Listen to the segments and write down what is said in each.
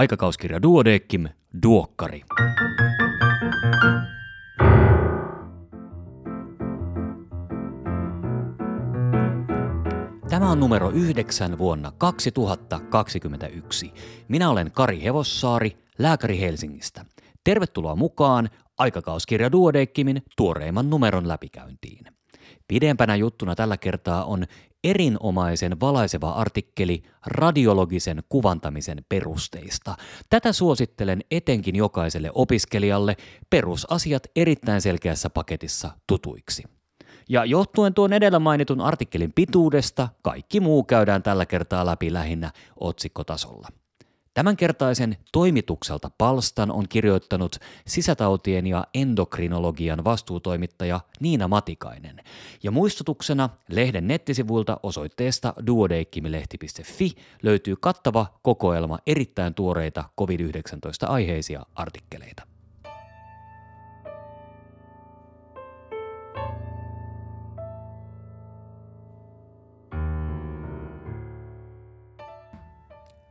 Aikakauskirja Duodeckim, Duokkari. Tämä on numero 9 vuonna 2021. Minä olen Kari Hevossaari, lääkäri Helsingistä. Tervetuloa mukaan Aikakauskirja Duodeckimin tuoreimman numeron läpikäyntiin. Pidempänä juttuna tällä kertaa on erinomaisen valaiseva artikkeli radiologisen kuvantamisen perusteista. Tätä suosittelen etenkin jokaiselle opiskelijalle perusasiat erittäin selkeässä paketissa tutuiksi. Ja johtuen tuon edellä mainitun artikkelin pituudesta, kaikki muu käydään tällä kertaa läpi lähinnä otsikkotasolla. Tämänkertaisen toimitukselta palstan on kirjoittanut sisätautien ja endokrinologian vastuutoimittaja Niina Matikainen. Ja muistutuksena lehden nettisivuilta osoitteesta duodeikkimilehti.fi löytyy kattava kokoelma erittäin tuoreita COVID-19 aiheisia artikkeleita.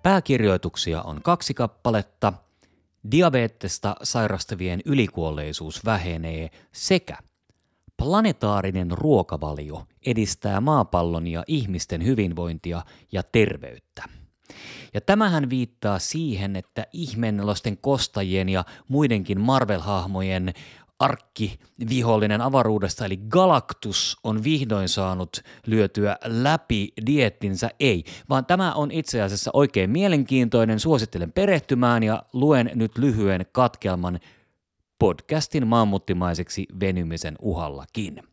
Pääkirjoituksia on kaksi kappaletta. Diabeettista sairastavien ylikuolleisuus vähenee sekä planetaarinen ruokavalio edistää maapallon ja ihmisten hyvinvointia ja terveyttä. Ja tämähän viittaa siihen, että ihmennelosten kostajien ja muidenkin Marvel-hahmojen arkki vihollinen avaruudesta, eli Galactus on vihdoin saanut lyötyä läpi diettinsä, ei, vaan tämä on itse asiassa oikein mielenkiintoinen, suosittelen perehtymään ja luen nyt lyhyen katkelman podcastin maanmuttimaiseksi venymisen uhallakin.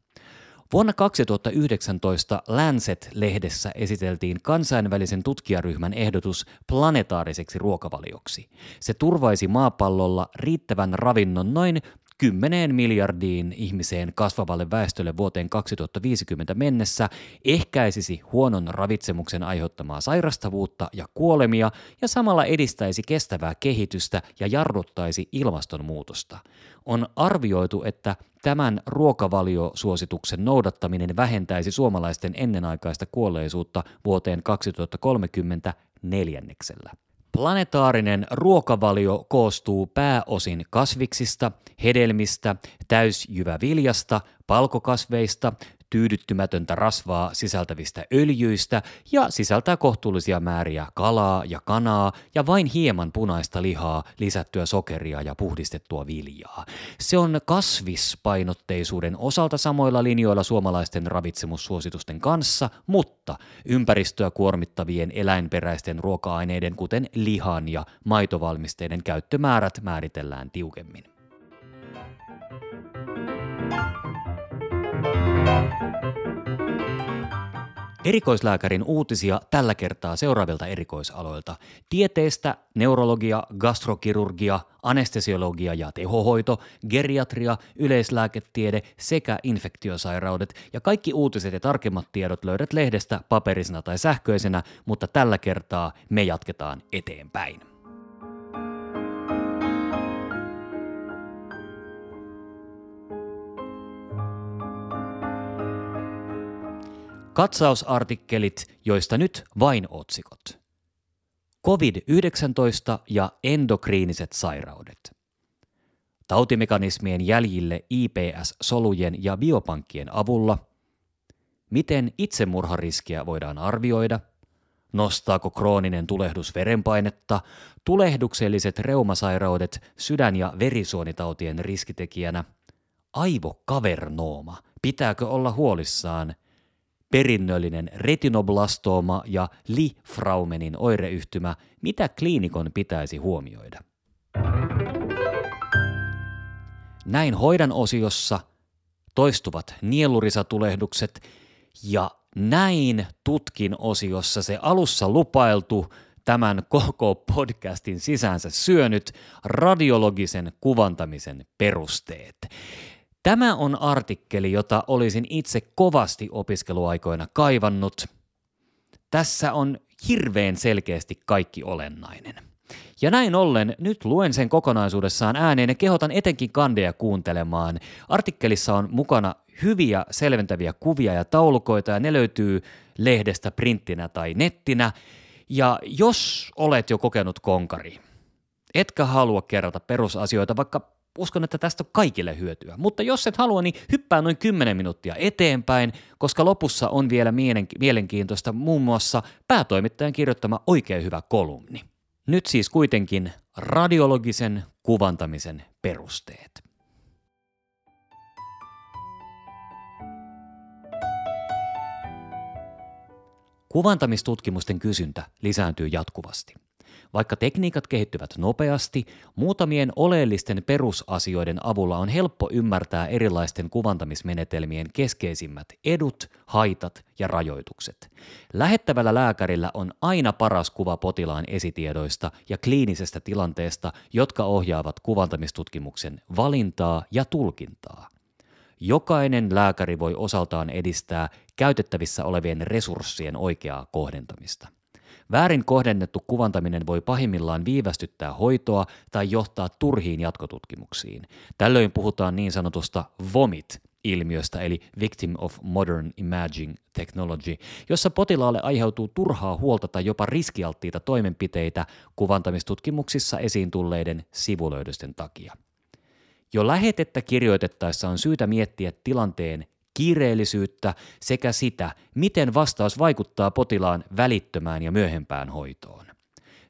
Vuonna 2019 Lancet-lehdessä esiteltiin kansainvälisen tutkijaryhmän ehdotus planetaariseksi ruokavalioksi. Se turvaisi maapallolla riittävän ravinnon noin 10 miljardiin ihmiseen kasvavalle väestölle vuoteen 2050 mennessä, ehkäisisi huonon ravitsemuksen aiheuttamaa sairastavuutta ja kuolemia ja samalla edistäisi kestävää kehitystä ja jarruttaisi ilmastonmuutosta. On arvioitu, että tämän ruokavaliosuosituksen noudattaminen vähentäisi suomalaisten ennenaikaista kuolleisuutta vuoteen 2030 neljänneksellä. Planetaarinen ruokavalio koostuu pääosin kasviksista, hedelmistä, täysjyväviljasta, palkokasveista, tyydyttymätöntä rasvaa sisältävistä öljyistä ja sisältää kohtuullisia määriä kalaa ja kanaa ja vain hieman punaista lihaa, lisättyä sokeria ja puhdistettua viljaa. Se on kasvispainotteisuuden osalta samoilla linjoilla suomalaisten ravitsemussuositusten kanssa, mutta ympäristöä kuormittavien eläinperäisten ruoka-aineiden kuten lihan ja maitovalmisteiden käyttömäärät määritellään tiukemmin. Erikoislääkärin uutisia tällä kertaa seuraavilta erikoisaloilta. Tieteestä, neurologia, gastrokirurgia, anestesiologia ja tehohoito, geriatria, yleislääketiede sekä infektiosairaudet. Ja kaikki uutiset ja tarkemmat tiedot löydät lehdestä paperisena tai sähköisenä, mutta tällä kertaa me jatketaan eteenpäin. Katsausartikkelit, joista nyt vain otsikot. COVID-19 ja endokriiniset sairaudet. Tautimekanismien jäljille IPS-solujen ja biopankkien avulla. Miten itsemurhariskiä voidaan arvioida? Nostaako krooninen tulehdus verenpainetta? Tulehdukselliset reumasairaudet sydän- ja verisuonitautien riskitekijänä? Aivokavernooma. Pitääkö olla huolissaan – perinnöllinen retinoblastooma ja Li-Fraumenin oireyhtymä, mitä kliinikon pitäisi huomioida. Näin hoidan osiossa toistuvat nielurisatulehdukset ja näin tutkin osiossa se alussa lupailtu tämän koko podcastin sisäänsä syönyt radiologisen kuvantamisen perusteet. Tämä on artikkeli, jota olisin itse kovasti opiskeluaikoina kaivannut. Tässä on hirveän selkeästi kaikki olennainen. Ja näin ollen nyt luen sen kokonaisuudessaan ääneen ja kehotan etenkin kandeja kuuntelemaan. Artikkelissa on mukana hyviä selventäviä kuvia ja taulukoita ja ne löytyy lehdestä printtinä tai nettinä. Ja jos olet jo kokenut konkari, etkä halua kerrata perusasioita, vaikka uskon, että tästä on kaikille hyötyä. Mutta jos et halua, niin hyppää noin 10 minuuttia eteenpäin, koska lopussa on vielä mielenkiintoista muun muassa päätoimittajan kirjoittama oikein hyvä kolumni. Nyt siis kuitenkin radiologisen kuvantamisen perusteet. Kuvantamistutkimusten kysyntä lisääntyy jatkuvasti. Vaikka tekniikat kehittyvät nopeasti, muutamien oleellisten perusasioiden avulla on helppo ymmärtää erilaisten kuvantamismenetelmien keskeisimmät edut, haitat ja rajoitukset. Lähettävällä lääkärillä on aina paras kuva potilaan esitiedoista ja kliinisestä tilanteesta, jotka ohjaavat kuvantamistutkimuksen valintaa ja tulkintaa. Jokainen lääkäri voi osaltaan edistää käytettävissä olevien resurssien oikeaa kohdentamista. Väärin kohdennettu kuvantaminen voi pahimmillaan viivästyttää hoitoa tai johtaa turhiin jatkotutkimuksiin. Tällöin puhutaan niin sanotusta VOMIT, ilmiöstä eli Victim of Modern Imaging Technology, jossa potilaalle aiheutuu turhaa huolta tai jopa riskialttiita toimenpiteitä kuvantamistutkimuksissa esiin tulleiden sivulöydösten takia. Jo lähetettä kirjoitettaessa on syytä miettiä tilanteen kiireellisyyttä sekä sitä, miten vastaus vaikuttaa potilaan välittömään ja myöhempään hoitoon.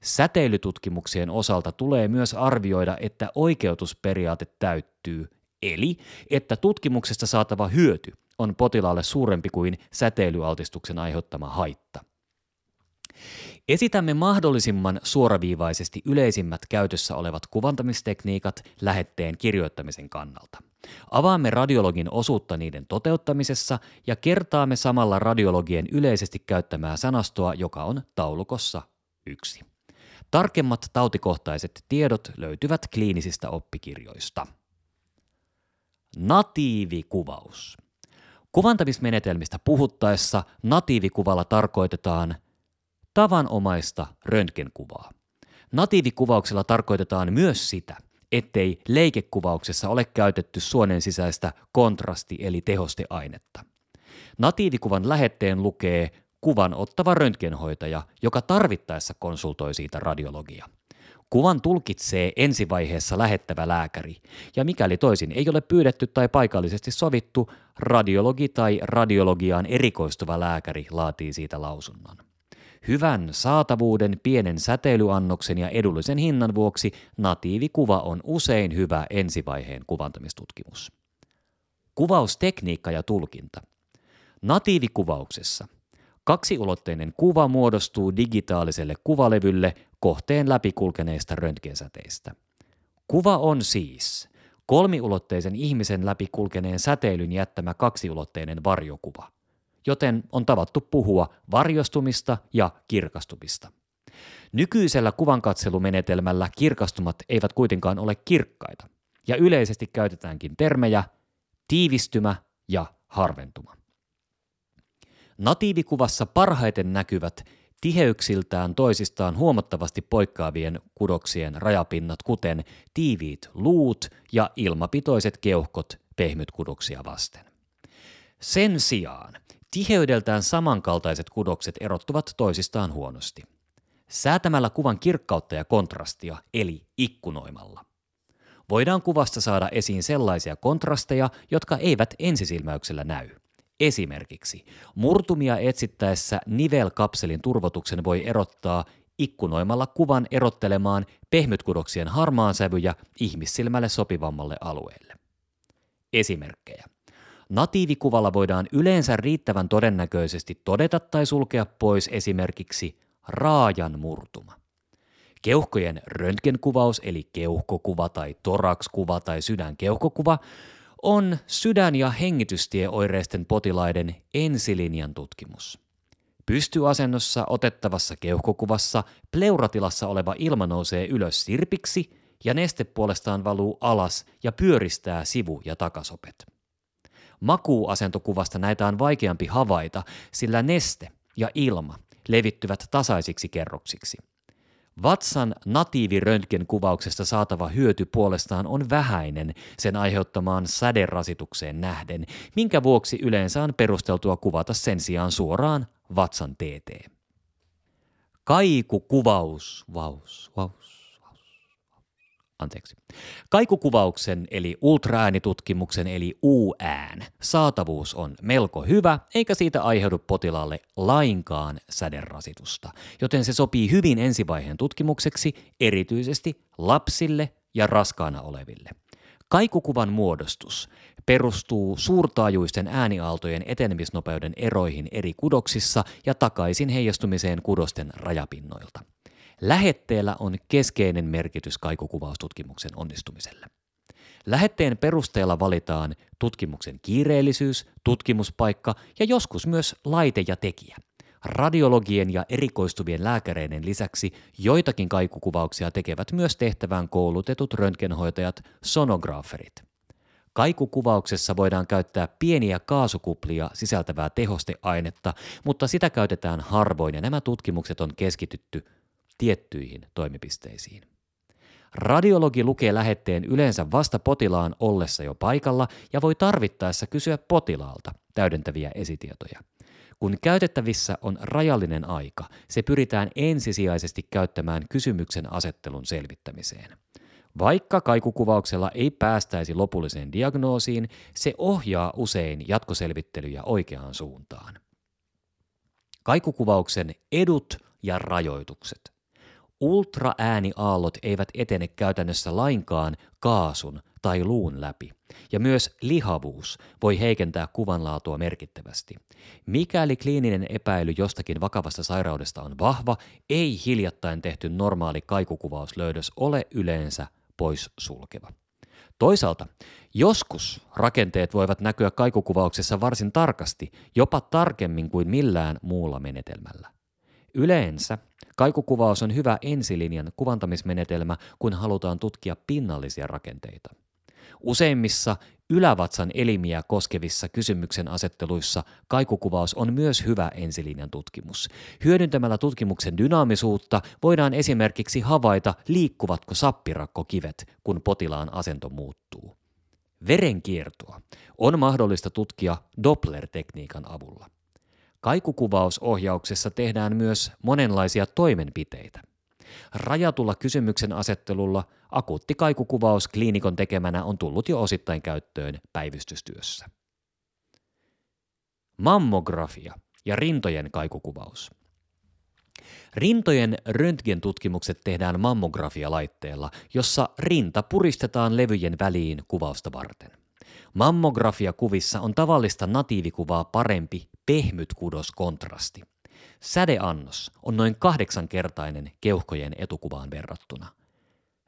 Säteilytutkimuksien osalta tulee myös arvioida, että oikeutusperiaate täyttyy, eli että tutkimuksesta saatava hyöty on potilaalle suurempi kuin säteilyaltistuksen aiheuttama haitta. Esitämme mahdollisimman suoraviivaisesti yleisimmät käytössä olevat kuvantamistekniikat lähetteen kirjoittamisen kannalta. Avaamme radiologin osuutta niiden toteuttamisessa ja kertaamme samalla radiologien yleisesti käyttämää sanastoa, joka on taulukossa yksi. Tarkemmat tautikohtaiset tiedot löytyvät kliinisistä oppikirjoista. Natiivikuvaus. Kuvantamismenetelmistä puhuttaessa natiivikuvalla tarkoitetaan tavanomaista röntgenkuvaa. Natiivikuvauksella tarkoitetaan myös sitä, ettei leikekuvauksessa ole käytetty suonen sisäistä kontrasti- eli tehosteainetta. Natiivikuvan lähetteen lukee kuvan ottava röntgenhoitaja, joka tarvittaessa konsultoi siitä radiologia. Kuvan tulkitsee ensivaiheessa lähettävä lääkäri, ja mikäli toisin ei ole pyydetty tai paikallisesti sovittu, radiologi tai radiologiaan erikoistuva lääkäri laatii siitä lausunnon. Hyvän saatavuuden, pienen säteilyannoksen ja edullisen hinnan vuoksi natiivikuva on usein hyvä ensivaiheen kuvantamistutkimus. Kuvaustekniikka ja tulkinta. Natiivikuvauksessa kaksiulotteinen kuva muodostuu digitaaliselle kuvalevylle kohteen läpikulkeneista röntgensäteistä. Kuva on siis kolmiulotteisen ihmisen läpikulkeneen säteilyn jättämä kaksiulotteinen varjokuva – joten on tavattu puhua varjostumista ja kirkastumista. Nykyisellä kuvankatselumenetelmällä kirkastumat eivät kuitenkaan ole kirkkaita, ja yleisesti käytetäänkin termejä tiivistymä ja harventuma. Natiivikuvassa parhaiten näkyvät tiheyksiltään toisistaan huomattavasti poikkeavien kudoksien rajapinnat, kuten tiiviit luut ja ilmapitoiset keuhkot pehmytkudoksia vasten. Sen sijaan Tiheydeltään samankaltaiset kudokset erottuvat toisistaan huonosti. Säätämällä kuvan kirkkautta ja kontrastia, eli ikkunoimalla. Voidaan kuvasta saada esiin sellaisia kontrasteja, jotka eivät ensisilmäyksellä näy. Esimerkiksi murtumia etsittäessä nivelkapselin turvotuksen voi erottaa ikkunoimalla kuvan erottelemaan pehmytkudoksien harmaansävyjä ihmissilmälle sopivammalle alueelle. Esimerkkejä. Natiivikuvalla voidaan yleensä riittävän todennäköisesti todeta tai sulkea pois esimerkiksi raajan murtuma. Keuhkojen röntgenkuvaus eli keuhkokuva tai torakskuva tai sydänkeuhkokuva on sydän- ja hengitystieoireisten potilaiden ensilinjan tutkimus. Pystyasennossa otettavassa keuhkokuvassa pleuratilassa oleva ilma nousee ylös sirpiksi ja neste puolestaan valuu alas ja pyöristää sivu- ja takasopet. Makuuasentokuvasta näitä on vaikeampi havaita, sillä neste ja ilma levittyvät tasaisiksi kerroksiksi. Vatsan natiiviröntgen kuvauksesta saatava hyöty puolestaan on vähäinen sen aiheuttamaan säderasitukseen nähden, minkä vuoksi yleensä on perusteltua kuvata sen sijaan suoraan vatsan TT. Kaikukuvaus, vaus, vaus, vaus, anteeksi. Kaikukuvauksen eli ultraäänitutkimuksen eli UÄN saatavuus on melko hyvä, eikä siitä aiheudu potilaalle lainkaan säderasitusta, joten se sopii hyvin ensivaiheen tutkimukseksi erityisesti lapsille ja raskaana oleville. Kaikukuvan muodostus perustuu suurtaajuisten ääniaaltojen etenemisnopeuden eroihin eri kudoksissa ja takaisin heijastumiseen kudosten rajapinnoilta. Lähetteellä on keskeinen merkitys kaikukuvaustutkimuksen onnistumiselle. Lähetteen perusteella valitaan tutkimuksen kiireellisyys, tutkimuspaikka ja joskus myös laite ja tekijä. Radiologien ja erikoistuvien lääkäreiden lisäksi joitakin kaikukuvauksia tekevät myös tehtävään koulutetut röntgenhoitajat, sonograferit. Kaikukuvauksessa voidaan käyttää pieniä kaasukuplia sisältävää tehosteainetta, mutta sitä käytetään harvoin ja nämä tutkimukset on keskitytty tiettyihin toimipisteisiin. Radiologi lukee lähetteen yleensä vasta potilaan ollessa jo paikalla ja voi tarvittaessa kysyä potilaalta täydentäviä esitietoja. Kun käytettävissä on rajallinen aika, se pyritään ensisijaisesti käyttämään kysymyksen asettelun selvittämiseen. Vaikka kaikukuvauksella ei päästäisi lopulliseen diagnoosiin, se ohjaa usein jatkoselvittelyjä oikeaan suuntaan. Kaikukuvauksen edut ja rajoitukset – Ultraääniaallot eivät etene käytännössä lainkaan kaasun tai luun läpi, ja myös lihavuus voi heikentää kuvanlaatua merkittävästi. Mikäli kliininen epäily jostakin vakavasta sairaudesta on vahva, ei hiljattain tehty normaali kaikukuvauslöydös ole yleensä pois sulkeva. Toisaalta, joskus rakenteet voivat näkyä kaikukuvauksessa varsin tarkasti, jopa tarkemmin kuin millään muulla menetelmällä. Yleensä Kaikukuvaus on hyvä ensilinjan kuvantamismenetelmä, kun halutaan tutkia pinnallisia rakenteita. Useimmissa ylävatsan elimiä koskevissa kysymyksen asetteluissa kaikukuvaus on myös hyvä ensilinjan tutkimus. Hyödyntämällä tutkimuksen dynaamisuutta voidaan esimerkiksi havaita, liikkuvatko sappirakkokivet, kun potilaan asento muuttuu. Verenkiertoa on mahdollista tutkia Doppler-tekniikan avulla. Kaikukuvausohjauksessa tehdään myös monenlaisia toimenpiteitä. Rajatulla kysymyksen asettelulla akuutti kaikukuvaus kliinikon tekemänä on tullut jo osittain käyttöön päivystystyössä. Mammografia ja rintojen kaikukuvaus. Rintojen röntgentutkimukset tehdään mammografialaitteella, jossa rinta puristetaan levyjen väliin kuvausta varten. Mammografiakuvissa on tavallista natiivikuvaa parempi pehmyt kudoskontrasti. Sädeannos on noin kahdeksankertainen keuhkojen etukuvaan verrattuna.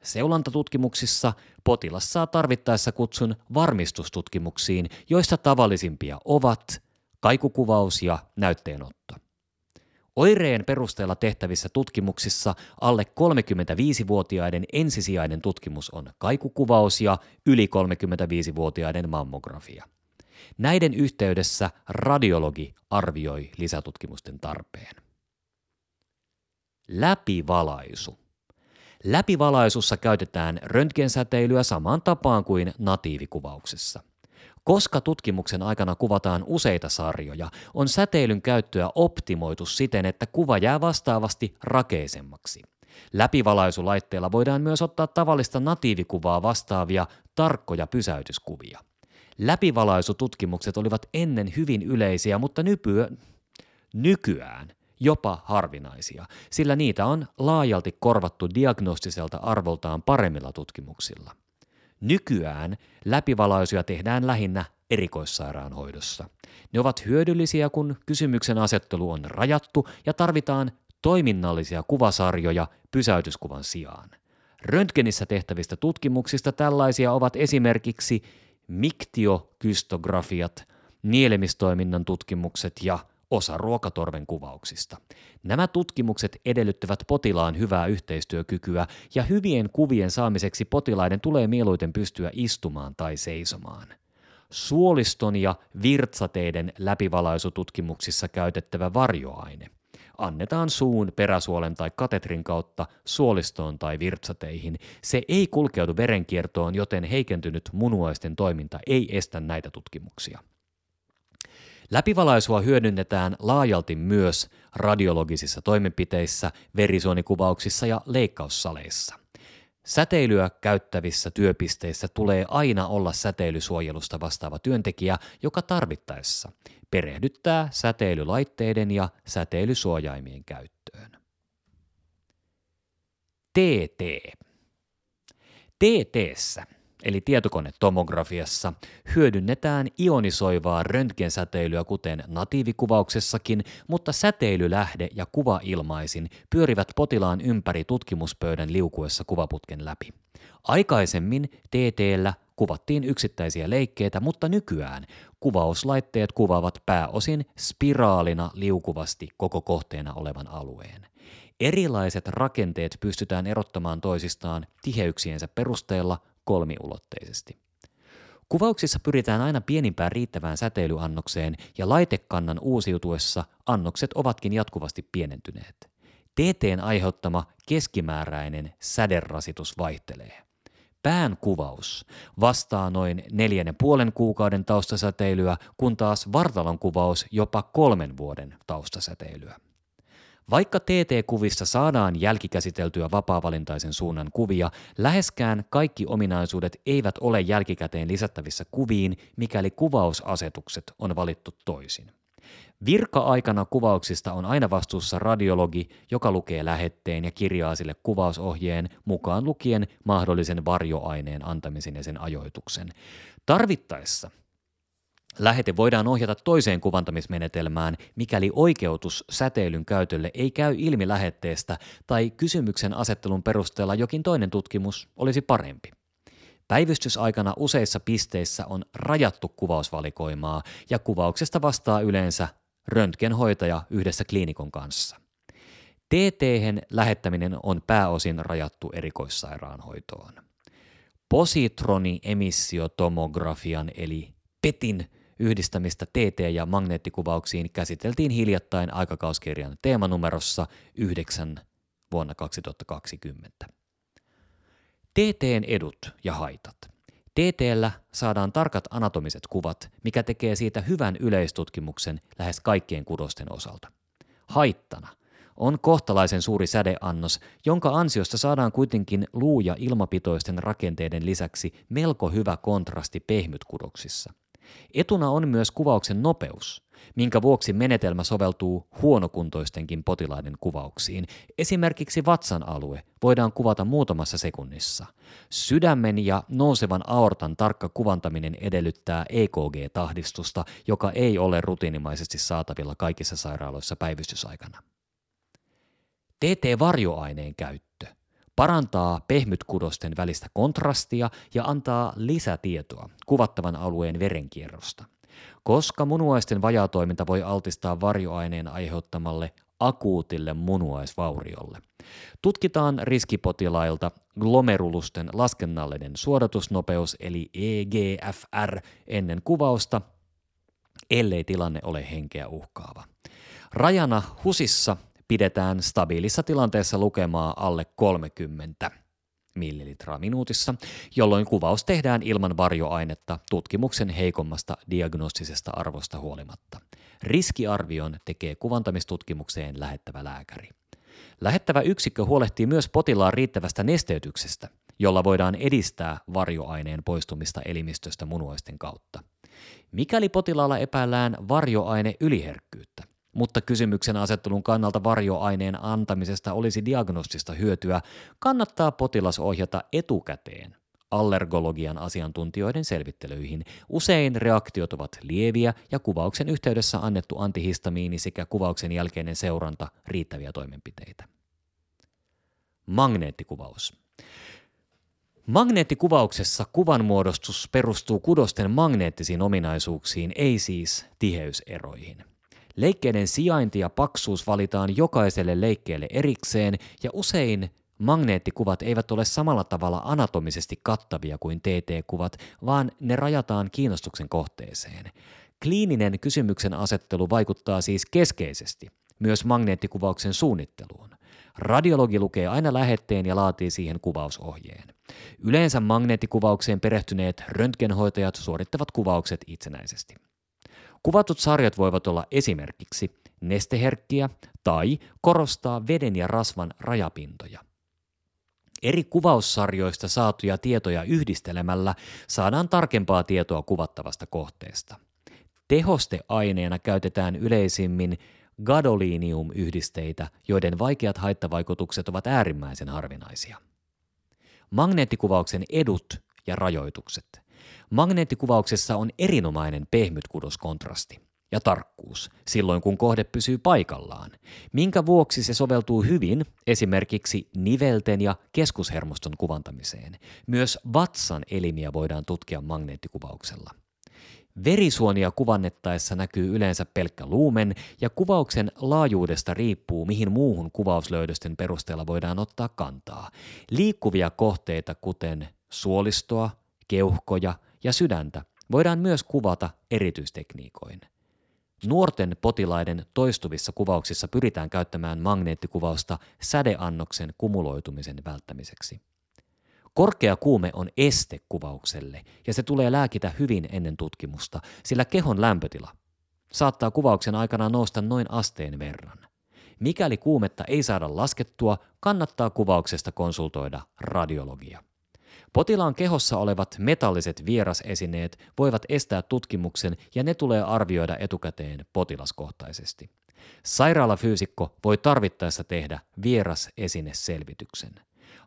Seulantatutkimuksissa potilas saa tarvittaessa kutsun varmistustutkimuksiin, joista tavallisimpia ovat kaikukuvaus ja näytteenotto. Oireen perusteella tehtävissä tutkimuksissa alle 35-vuotiaiden ensisijainen tutkimus on kaikukuvaus ja yli 35-vuotiaiden mammografia. Näiden yhteydessä radiologi arvioi lisätutkimusten tarpeen. Läpivalaisu. Läpivalaisussa käytetään röntgensäteilyä samaan tapaan kuin natiivikuvauksessa. Koska tutkimuksen aikana kuvataan useita sarjoja, on säteilyn käyttöä optimoitu siten, että kuva jää vastaavasti rakeisemmaksi. Läpivalaisulaitteella voidaan myös ottaa tavallista natiivikuvaa vastaavia tarkkoja pysäytyskuvia. Läpivalaisututkimukset olivat ennen hyvin yleisiä, mutta nypyö, nykyään jopa harvinaisia, sillä niitä on laajalti korvattu diagnostiselta arvoltaan paremmilla tutkimuksilla. Nykyään läpivalaisuja tehdään lähinnä erikoissairaanhoidossa. Ne ovat hyödyllisiä, kun kysymyksen asettelu on rajattu ja tarvitaan toiminnallisia kuvasarjoja pysäytyskuvan sijaan. Röntgenissä tehtävistä tutkimuksista tällaisia ovat esimerkiksi miktiokystografiat, nielemistoiminnan tutkimukset ja osa ruokatorven kuvauksista. Nämä tutkimukset edellyttävät potilaan hyvää yhteistyökykyä ja hyvien kuvien saamiseksi potilaiden tulee mieluiten pystyä istumaan tai seisomaan. Suoliston ja virtsateiden läpivalaisututkimuksissa käytettävä varjoaine annetaan suun, peräsuolen tai katetrin kautta suolistoon tai virtsateihin. Se ei kulkeudu verenkiertoon, joten heikentynyt munuaisten toiminta ei estä näitä tutkimuksia. Läpivalaisua hyödynnetään laajalti myös radiologisissa toimenpiteissä, verisuonikuvauksissa ja leikkaussaleissa. Säteilyä käyttävissä työpisteissä tulee aina olla säteilysuojelusta vastaava työntekijä, joka tarvittaessa perehdyttää säteilylaitteiden ja säteilysuojaimien käyttöön. TT. TTssä eli tietokonetomografiassa, hyödynnetään ionisoivaa röntgensäteilyä kuten natiivikuvauksessakin, mutta säteilylähde ja kuvailmaisin pyörivät potilaan ympäri tutkimuspöydän liukuessa kuvaputken läpi. Aikaisemmin TTllä kuvattiin yksittäisiä leikkeitä, mutta nykyään kuvauslaitteet kuvaavat pääosin spiraalina liukuvasti koko kohteena olevan alueen. Erilaiset rakenteet pystytään erottamaan toisistaan tiheyksiensä perusteella kolmiulotteisesti. Kuvauksissa pyritään aina pienimpään riittävään säteilyannokseen ja laitekannan uusiutuessa annokset ovatkin jatkuvasti pienentyneet. TTn aiheuttama keskimääräinen säderasitus vaihtelee. Pään kuvaus vastaa noin neljän puolen kuukauden taustasäteilyä, kun taas vartalon kuvaus jopa kolmen vuoden taustasäteilyä. Vaikka TT-kuvissa saadaan jälkikäsiteltyä vapaavalintaisen suunnan kuvia, läheskään kaikki ominaisuudet eivät ole jälkikäteen lisättävissä kuviin, mikäli kuvausasetukset on valittu toisin. Virka-aikana kuvauksista on aina vastuussa radiologi, joka lukee lähetteen ja kirjaa sille kuvausohjeen mukaan lukien mahdollisen varjoaineen antamisen ja sen ajoituksen. Tarvittaessa Lähete voidaan ohjata toiseen kuvantamismenetelmään, mikäli oikeutus säteilyn käytölle ei käy ilmi lähetteestä tai kysymyksen asettelun perusteella jokin toinen tutkimus olisi parempi. Päivystysaikana useissa pisteissä on rajattu kuvausvalikoimaa ja kuvauksesta vastaa yleensä röntgenhoitaja yhdessä kliinikon kanssa. tt lähettäminen on pääosin rajattu erikoissairaanhoitoon. Positroniemissiotomografian eli PETin yhdistämistä TT- ja magneettikuvauksiin käsiteltiin hiljattain aikakauskirjan teemanumerossa 9 vuonna 2020. TTn edut ja haitat. TTllä saadaan tarkat anatomiset kuvat, mikä tekee siitä hyvän yleistutkimuksen lähes kaikkien kudosten osalta. Haittana on kohtalaisen suuri sädeannos, jonka ansiosta saadaan kuitenkin luu- ja ilmapitoisten rakenteiden lisäksi melko hyvä kontrasti pehmytkudoksissa – Etuna on myös kuvauksen nopeus, minkä vuoksi menetelmä soveltuu huonokuntoistenkin potilaiden kuvauksiin. Esimerkiksi vatsan alue voidaan kuvata muutamassa sekunnissa. Sydämen ja nousevan aortan tarkka kuvantaminen edellyttää EKG-tahdistusta, joka ei ole rutiinimaisesti saatavilla kaikissa sairaaloissa päivystysaikana. TT-varjoaineen käyttö parantaa pehmytkudosten välistä kontrastia ja antaa lisätietoa kuvattavan alueen verenkierrosta. Koska munuaisten vajaatoiminta voi altistaa varjoaineen aiheuttamalle akuutille munuaisvauriolle. Tutkitaan riskipotilailta glomerulusten laskennallinen suodatusnopeus eli EGFR ennen kuvausta, ellei tilanne ole henkeä uhkaava. Rajana HUSissa pidetään stabiilissa tilanteessa lukemaa alle 30 millilitraa minuutissa, jolloin kuvaus tehdään ilman varjoainetta tutkimuksen heikommasta diagnostisesta arvosta huolimatta. Riskiarvion tekee kuvantamistutkimukseen lähettävä lääkäri. Lähettävä yksikkö huolehtii myös potilaan riittävästä nesteytyksestä, jolla voidaan edistää varjoaineen poistumista elimistöstä munuaisten kautta. Mikäli potilaalla epäillään varjoaine yliherkkyyttä, mutta kysymyksen asettelun kannalta varjoaineen antamisesta olisi diagnostista hyötyä, kannattaa potilas ohjata etukäteen allergologian asiantuntijoiden selvittelyihin. Usein reaktiot ovat lieviä ja kuvauksen yhteydessä annettu antihistamiini sekä kuvauksen jälkeinen seuranta riittäviä toimenpiteitä. Magneettikuvaus. Magneettikuvauksessa kuvanmuodostus perustuu kudosten magneettisiin ominaisuuksiin, ei siis tiheyseroihin. Leikkeiden sijainti ja paksuus valitaan jokaiselle leikkeelle erikseen ja usein magneettikuvat eivät ole samalla tavalla anatomisesti kattavia kuin TT-kuvat, vaan ne rajataan kiinnostuksen kohteeseen. Kliininen kysymyksen asettelu vaikuttaa siis keskeisesti myös magneettikuvauksen suunnitteluun. Radiologi lukee aina lähetteen ja laatii siihen kuvausohjeen. Yleensä magneettikuvaukseen perehtyneet röntgenhoitajat suorittavat kuvaukset itsenäisesti. Kuvatut sarjat voivat olla esimerkiksi nesteherkkiä tai korostaa veden ja rasvan rajapintoja. Eri kuvaussarjoista saatuja tietoja yhdistelemällä saadaan tarkempaa tietoa kuvattavasta kohteesta. Tehosteaineena käytetään yleisimmin gadolinium-yhdisteitä, joiden vaikeat haittavaikutukset ovat äärimmäisen harvinaisia. Magneettikuvauksen edut ja rajoitukset. Magneettikuvauksessa on erinomainen pehmytkudoskontrasti ja tarkkuus silloin, kun kohde pysyy paikallaan, minkä vuoksi se soveltuu hyvin esimerkiksi nivelten ja keskushermoston kuvantamiseen. Myös vatsan elimiä voidaan tutkia magneettikuvauksella. Verisuonia kuvannettaessa näkyy yleensä pelkkä luumen ja kuvauksen laajuudesta riippuu, mihin muuhun kuvauslöydösten perusteella voidaan ottaa kantaa. Liikkuvia kohteita, kuten suolistoa, keuhkoja ja sydäntä, voidaan myös kuvata erityistekniikoin. Nuorten potilaiden toistuvissa kuvauksissa pyritään käyttämään magneettikuvausta sädeannoksen kumuloitumisen välttämiseksi. Korkea kuume on este kuvaukselle ja se tulee lääkitä hyvin ennen tutkimusta, sillä kehon lämpötila saattaa kuvauksen aikana nousta noin asteen verran. Mikäli kuumetta ei saada laskettua, kannattaa kuvauksesta konsultoida radiologia. Potilaan kehossa olevat metalliset vierasesineet voivat estää tutkimuksen ja ne tulee arvioida etukäteen potilaskohtaisesti. Sairaalafyysikko voi tarvittaessa tehdä vierasesineselvityksen.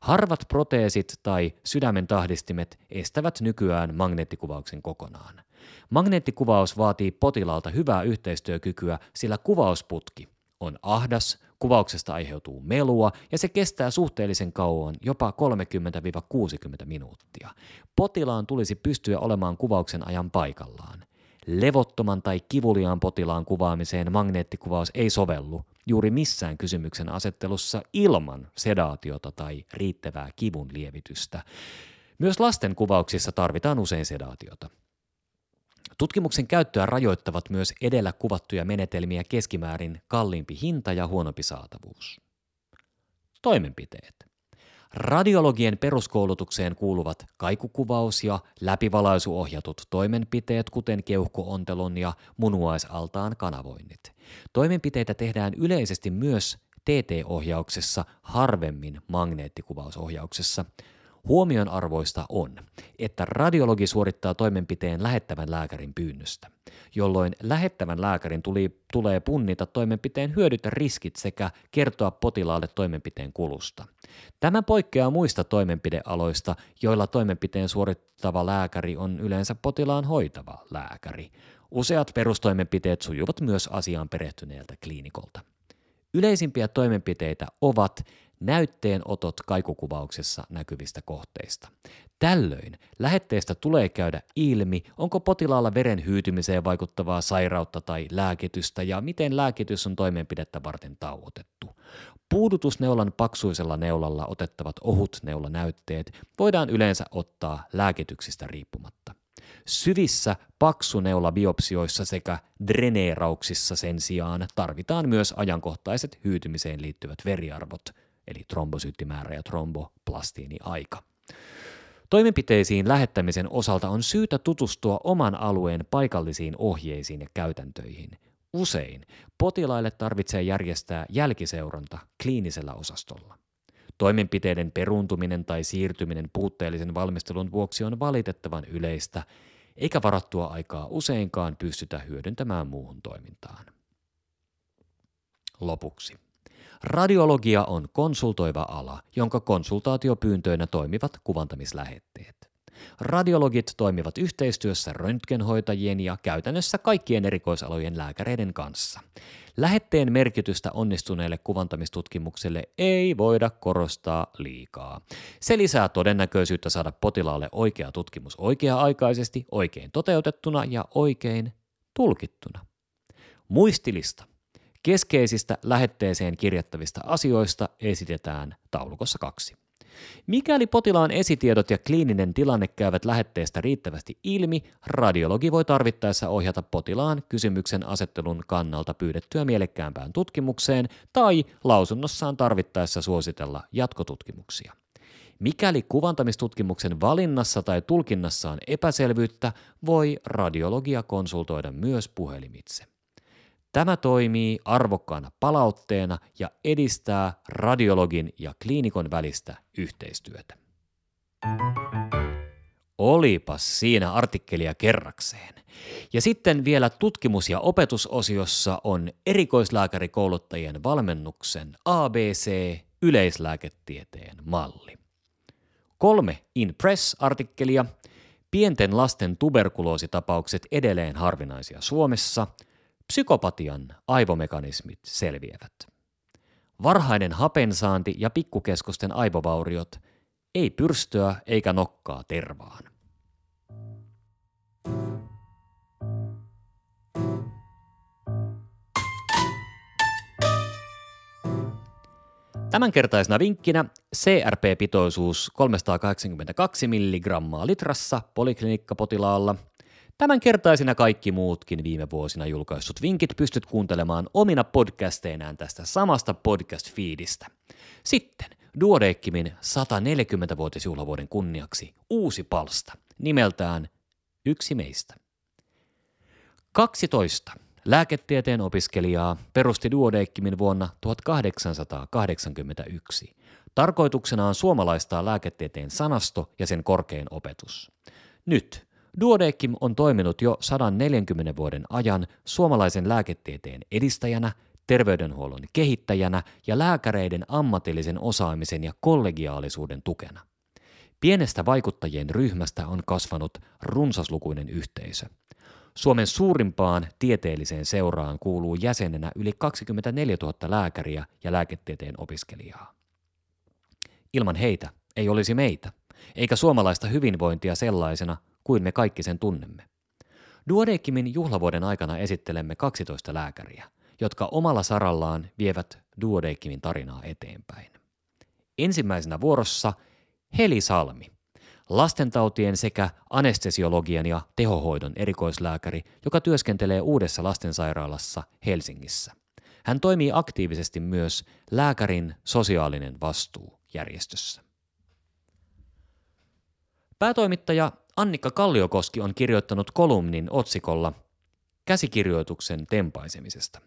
Harvat proteesit tai sydämen tahdistimet estävät nykyään magneettikuvauksen kokonaan. Magneettikuvaus vaatii potilaalta hyvää yhteistyökykyä, sillä kuvausputki on ahdas, kuvauksesta aiheutuu melua ja se kestää suhteellisen kauan, jopa 30-60 minuuttia. Potilaan tulisi pystyä olemaan kuvauksen ajan paikallaan. Levottoman tai kivuliaan potilaan kuvaamiseen magneettikuvaus ei sovellu juuri missään kysymyksen asettelussa ilman sedaatiota tai riittävää kivun lievitystä. Myös lasten kuvauksissa tarvitaan usein sedaatiota. Tutkimuksen käyttöä rajoittavat myös edellä kuvattuja menetelmiä keskimäärin kalliimpi hinta ja huonompi saatavuus. Toimenpiteet. Radiologien peruskoulutukseen kuuluvat kaikukuvaus ja läpivalaisuohjatut toimenpiteet, kuten keuhkoontelon ja munuaisaltaan kanavoinnit. Toimenpiteitä tehdään yleisesti myös TT-ohjauksessa, harvemmin magneettikuvausohjauksessa – Huomionarvoista on, että radiologi suorittaa toimenpiteen lähettävän lääkärin pyynnöstä, jolloin lähettävän lääkärin tuli, tulee punnita toimenpiteen hyödyt ja riskit sekä kertoa potilaalle toimenpiteen kulusta. Tämä poikkeaa muista toimenpidealoista, joilla toimenpiteen suorittava lääkäri on yleensä potilaan hoitava lääkäri. Useat perustoimenpiteet sujuvat myös asiaan perehtyneeltä kliinikolta. Yleisimpiä toimenpiteitä ovat näytteenotot kaikukuvauksessa näkyvistä kohteista. Tällöin lähetteestä tulee käydä ilmi, onko potilaalla veren hyytymiseen vaikuttavaa sairautta tai lääkitystä ja miten lääkitys on toimenpidettä varten tauotettu. Puudutusneulan paksuisella neulalla otettavat ohutneulanäytteet voidaan yleensä ottaa lääkityksistä riippumatta. Syvissä paksuneulabiopsioissa sekä dreneerauksissa sen sijaan tarvitaan myös ajankohtaiset hyytymiseen liittyvät veriarvot – eli trombosyyttimäärä ja tromboplastiini-aika. Toimenpiteisiin lähettämisen osalta on syytä tutustua oman alueen paikallisiin ohjeisiin ja käytäntöihin. Usein potilaille tarvitsee järjestää jälkiseuranta kliinisellä osastolla. Toimenpiteiden peruuntuminen tai siirtyminen puutteellisen valmistelun vuoksi on valitettavan yleistä, eikä varattua aikaa useinkaan pystytä hyödyntämään muuhun toimintaan. Lopuksi. Radiologia on konsultoiva ala, jonka konsultaatiopyyntöinä toimivat kuvantamislähetteet. Radiologit toimivat yhteistyössä röntgenhoitajien ja käytännössä kaikkien erikoisalojen lääkäreiden kanssa. Lähetteen merkitystä onnistuneelle kuvantamistutkimukselle ei voida korostaa liikaa. Se lisää todennäköisyyttä saada potilaalle oikea tutkimus oikea-aikaisesti, oikein toteutettuna ja oikein tulkittuna. Muistilista. Keskeisistä lähetteeseen kirjattavista asioista esitetään taulukossa kaksi. Mikäli potilaan esitiedot ja kliininen tilanne käyvät lähetteestä riittävästi ilmi, radiologi voi tarvittaessa ohjata potilaan kysymyksen asettelun kannalta pyydettyä mielekkäämpään tutkimukseen tai lausunnossaan tarvittaessa suositella jatkotutkimuksia. Mikäli kuvantamistutkimuksen valinnassa tai tulkinnassa on epäselvyyttä, voi radiologia konsultoida myös puhelimitse. Tämä toimii arvokkaana palautteena ja edistää radiologin ja kliinikon välistä yhteistyötä. Olipas siinä artikkelia kerrakseen. Ja sitten vielä tutkimus- ja opetusosiossa on erikoislääkärikouluttajien valmennuksen ABC yleislääketieteen malli. Kolme In Press-artikkelia, pienten lasten tuberkuloositapaukset edelleen harvinaisia Suomessa, psykopatian aivomekanismit selviävät. Varhainen hapensaanti ja pikkukeskusten aivovauriot, ei pyrstöä eikä nokkaa tervaan. Tämänkertaisena vinkkinä CRP-pitoisuus 382 mg litrassa poliklinikkapotilaalla. Tämänkertaisina kaikki muutkin viime vuosina julkaissut vinkit pystyt kuuntelemaan omina podcasteinaan tästä samasta podcast-fiidistä. Sitten Duodeckimin 140-vuotisjuhlavuoden kunniaksi uusi palsta nimeltään Yksi meistä. 12 Lääketieteen opiskelijaa perusti Duodeckimin vuonna 1881. Tarkoituksena on suomalaistaa lääketieteen sanasto ja sen korkein opetus. Nyt Duodeckim on toiminut jo 140 vuoden ajan suomalaisen lääketieteen edistäjänä, terveydenhuollon kehittäjänä ja lääkäreiden ammatillisen osaamisen ja kollegiaalisuuden tukena. Pienestä vaikuttajien ryhmästä on kasvanut runsaslukuinen yhteisö – Suomen suurimpaan tieteelliseen seuraan kuuluu jäsenenä yli 24 000 lääkäriä ja lääketieteen opiskelijaa. Ilman heitä ei olisi meitä, eikä suomalaista hyvinvointia sellaisena kuin me kaikki sen tunnemme. Duodeckimin juhlavuoden aikana esittelemme 12 lääkäriä, jotka omalla sarallaan vievät Duodeckimin tarinaa eteenpäin. Ensimmäisenä vuorossa Heli Salmi – lastentautien sekä anestesiologian ja tehohoidon erikoislääkäri, joka työskentelee uudessa lastensairaalassa Helsingissä. Hän toimii aktiivisesti myös lääkärin sosiaalinen vastuu järjestössä. Päätoimittaja Annikka Kalliokoski on kirjoittanut kolumnin otsikolla Käsikirjoituksen tempaisemisesta,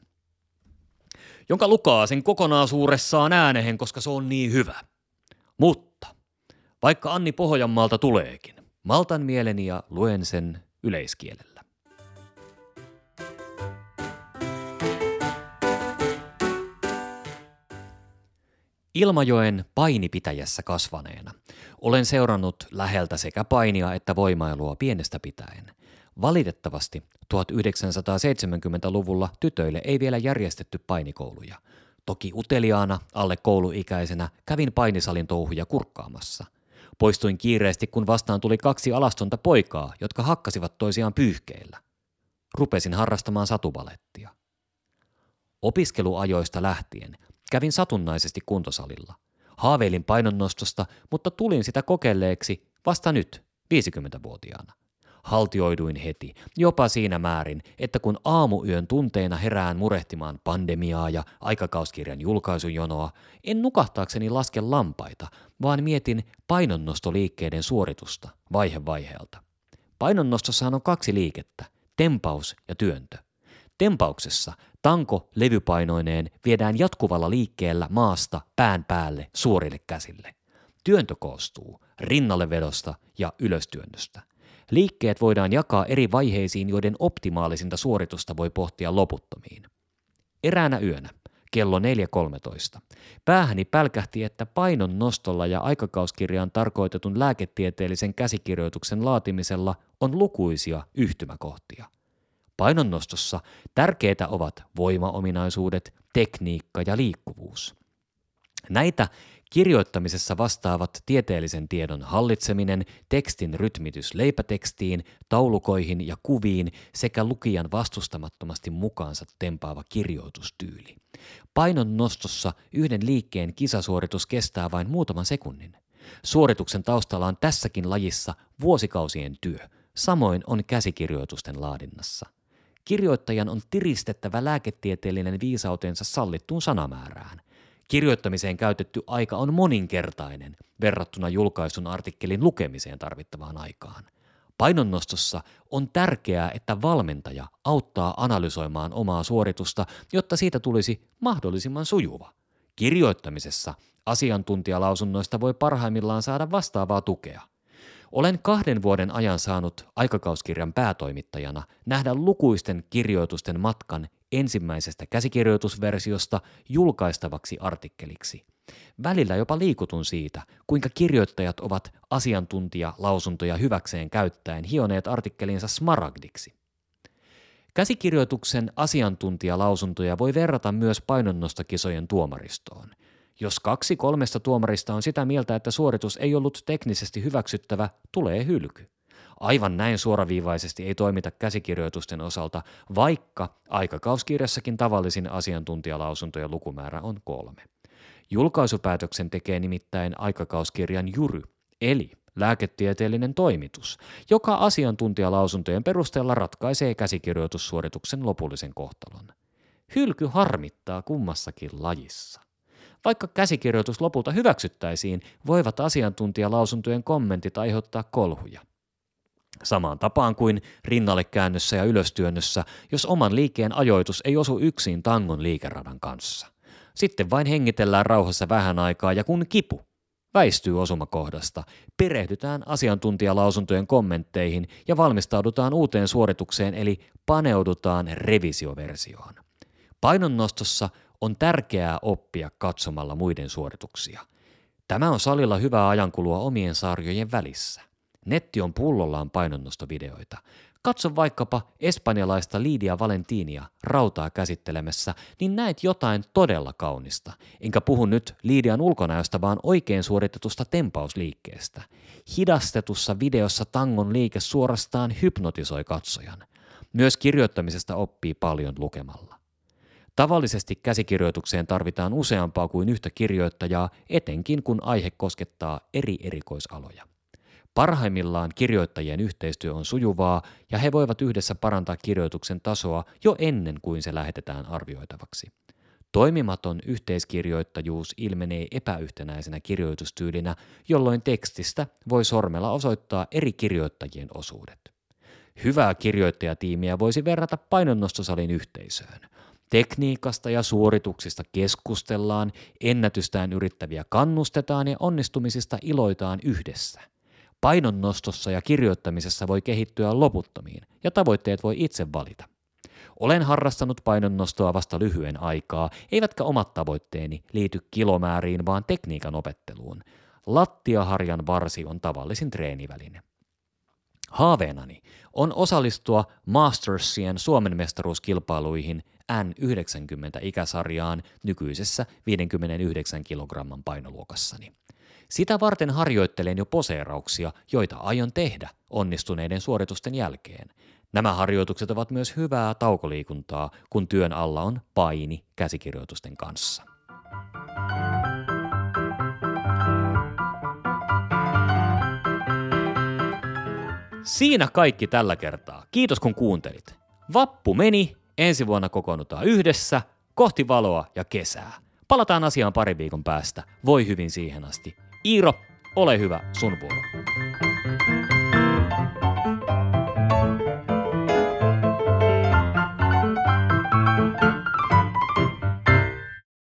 jonka lukaa sen kokonaisuudessaan äänehen, koska se on niin hyvä. Mutta vaikka Anni Pohjanmaalta tuleekin. Maltan mieleni ja luen sen yleiskielellä. Ilmajoen painipitäjässä kasvaneena olen seurannut läheltä sekä painia että voimailua pienestä pitäen. Valitettavasti 1970-luvulla tytöille ei vielä järjestetty painikouluja. Toki uteliaana alle kouluikäisenä kävin painisalin touhuja kurkkaamassa. Poistuin kiireesti, kun vastaan tuli kaksi alastonta poikaa, jotka hakkasivat toisiaan pyyhkeillä. Rupesin harrastamaan satubalettia. Opiskeluajoista lähtien kävin satunnaisesti kuntosalilla. Haaveilin painonnostosta, mutta tulin sitä kokeilleeksi vasta nyt, 50-vuotiaana haltioiduin heti, jopa siinä määrin, että kun aamuyön tunteina herään murehtimaan pandemiaa ja aikakauskirjan julkaisujonoa, en nukahtaakseni laske lampaita, vaan mietin painonnostoliikkeiden suoritusta vaihe vaiheelta. Painonnostossahan on kaksi liikettä, tempaus ja työntö. Tempauksessa tanko levypainoineen viedään jatkuvalla liikkeellä maasta pään päälle suorille käsille. Työntö koostuu rinnallevedosta ja ylöstyönnöstä – Liikkeet voidaan jakaa eri vaiheisiin, joiden optimaalisinta suoritusta voi pohtia loputtomiin. Eräänä yönä, kello 4.13, päähäni pälkähti, että painon nostolla ja aikakauskirjaan tarkoitetun lääketieteellisen käsikirjoituksen laatimisella on lukuisia yhtymäkohtia. Painonnostossa tärkeitä ovat voimaominaisuudet, tekniikka ja liikkuvuus. Näitä Kirjoittamisessa vastaavat tieteellisen tiedon hallitseminen, tekstin rytmitys leipätekstiin, taulukoihin ja kuviin sekä lukijan vastustamattomasti mukaansa tempaava kirjoitustyyli. Painon nostossa yhden liikkeen kisasuoritus kestää vain muutaman sekunnin. Suorituksen taustalla on tässäkin lajissa vuosikausien työ, samoin on käsikirjoitusten laadinnassa. Kirjoittajan on tiristettävä lääketieteellinen viisautensa sallittuun sanamäärään. Kirjoittamiseen käytetty aika on moninkertainen verrattuna julkaisun artikkelin lukemiseen tarvittavaan aikaan. Painonnostossa on tärkeää, että valmentaja auttaa analysoimaan omaa suoritusta, jotta siitä tulisi mahdollisimman sujuva. Kirjoittamisessa asiantuntijalausunnoista voi parhaimmillaan saada vastaavaa tukea. Olen kahden vuoden ajan saanut aikakauskirjan päätoimittajana nähdä lukuisten kirjoitusten matkan ensimmäisestä käsikirjoitusversiosta julkaistavaksi artikkeliksi – Välillä jopa liikutun siitä, kuinka kirjoittajat ovat asiantuntijalausuntoja hyväkseen käyttäen hioneet artikkelinsa smaragdiksi. Käsikirjoituksen asiantuntijalausuntoja voi verrata myös painonnostokisojen tuomaristoon. Jos kaksi kolmesta tuomarista on sitä mieltä, että suoritus ei ollut teknisesti hyväksyttävä, tulee hylky. Aivan näin suoraviivaisesti ei toimita käsikirjoitusten osalta, vaikka aikakauskirjassakin tavallisin asiantuntijalausuntojen lukumäärä on kolme. Julkaisupäätöksen tekee nimittäin aikakauskirjan jury, eli lääketieteellinen toimitus, joka asiantuntijalausuntojen perusteella ratkaisee käsikirjoitussuorituksen lopullisen kohtalon. Hylky harmittaa kummassakin lajissa. Vaikka käsikirjoitus lopulta hyväksyttäisiin, voivat asiantuntijalausuntojen kommentit aiheuttaa kolhuja. Samaan tapaan kuin rinnallekäännössä ja ylöstyönnössä, jos oman liikkeen ajoitus ei osu yksin tangon liikeradan kanssa. Sitten vain hengitellään rauhassa vähän aikaa ja kun kipu väistyy osumakohdasta, perehdytään asiantuntijalausuntojen kommentteihin ja valmistaudutaan uuteen suoritukseen eli paneudutaan revisioversioon. Painonnostossa on tärkeää oppia katsomalla muiden suorituksia. Tämä on salilla hyvää ajankulua omien sarjojen välissä. Netti on pullollaan painonnostovideoita. Katso vaikkapa espanjalaista Lidia Valentinia rautaa käsittelemässä, niin näet jotain todella kaunista. Enkä puhu nyt Lidian ulkonäöstä, vaan oikein suoritetusta tempausliikkeestä. Hidastetussa videossa tangon liike suorastaan hypnotisoi katsojan. Myös kirjoittamisesta oppii paljon lukemalla. Tavallisesti käsikirjoitukseen tarvitaan useampaa kuin yhtä kirjoittajaa, etenkin kun aihe koskettaa eri erikoisaloja. Parhaimmillaan kirjoittajien yhteistyö on sujuvaa ja he voivat yhdessä parantaa kirjoituksen tasoa jo ennen kuin se lähetetään arvioitavaksi. Toimimaton yhteiskirjoittajuus ilmenee epäyhtenäisenä kirjoitustyylinä, jolloin tekstistä voi sormella osoittaa eri kirjoittajien osuudet. Hyvää kirjoittajatiimiä voisi verrata painonnostosalin yhteisöön. Tekniikasta ja suorituksista keskustellaan, ennätystään yrittäviä kannustetaan ja onnistumisista iloitaan yhdessä – Painonnostossa ja kirjoittamisessa voi kehittyä loputtomiin ja tavoitteet voi itse valita. Olen harrastanut painonnostoa vasta lyhyen aikaa, eivätkä omat tavoitteeni liity kilomääriin, vaan tekniikan opetteluun. Lattiaharjan varsi on tavallisin treeniväline. Haaveenani on osallistua Mastersien Suomen mestaruuskilpailuihin N90-ikäsarjaan nykyisessä 59 kilogramman painoluokassani. Sitä varten harjoittelen jo poseerauksia, joita aion tehdä onnistuneiden suoritusten jälkeen. Nämä harjoitukset ovat myös hyvää taukoliikuntaa, kun työn alla on paini käsikirjoitusten kanssa. Siinä kaikki tällä kertaa. Kiitos kun kuuntelit. Vappu meni, ensi vuonna kokoonnutaan yhdessä, kohti valoa ja kesää. Palataan asiaan pari viikon päästä. Voi hyvin siihen asti. Iiro, ole hyvä, sun vuoro.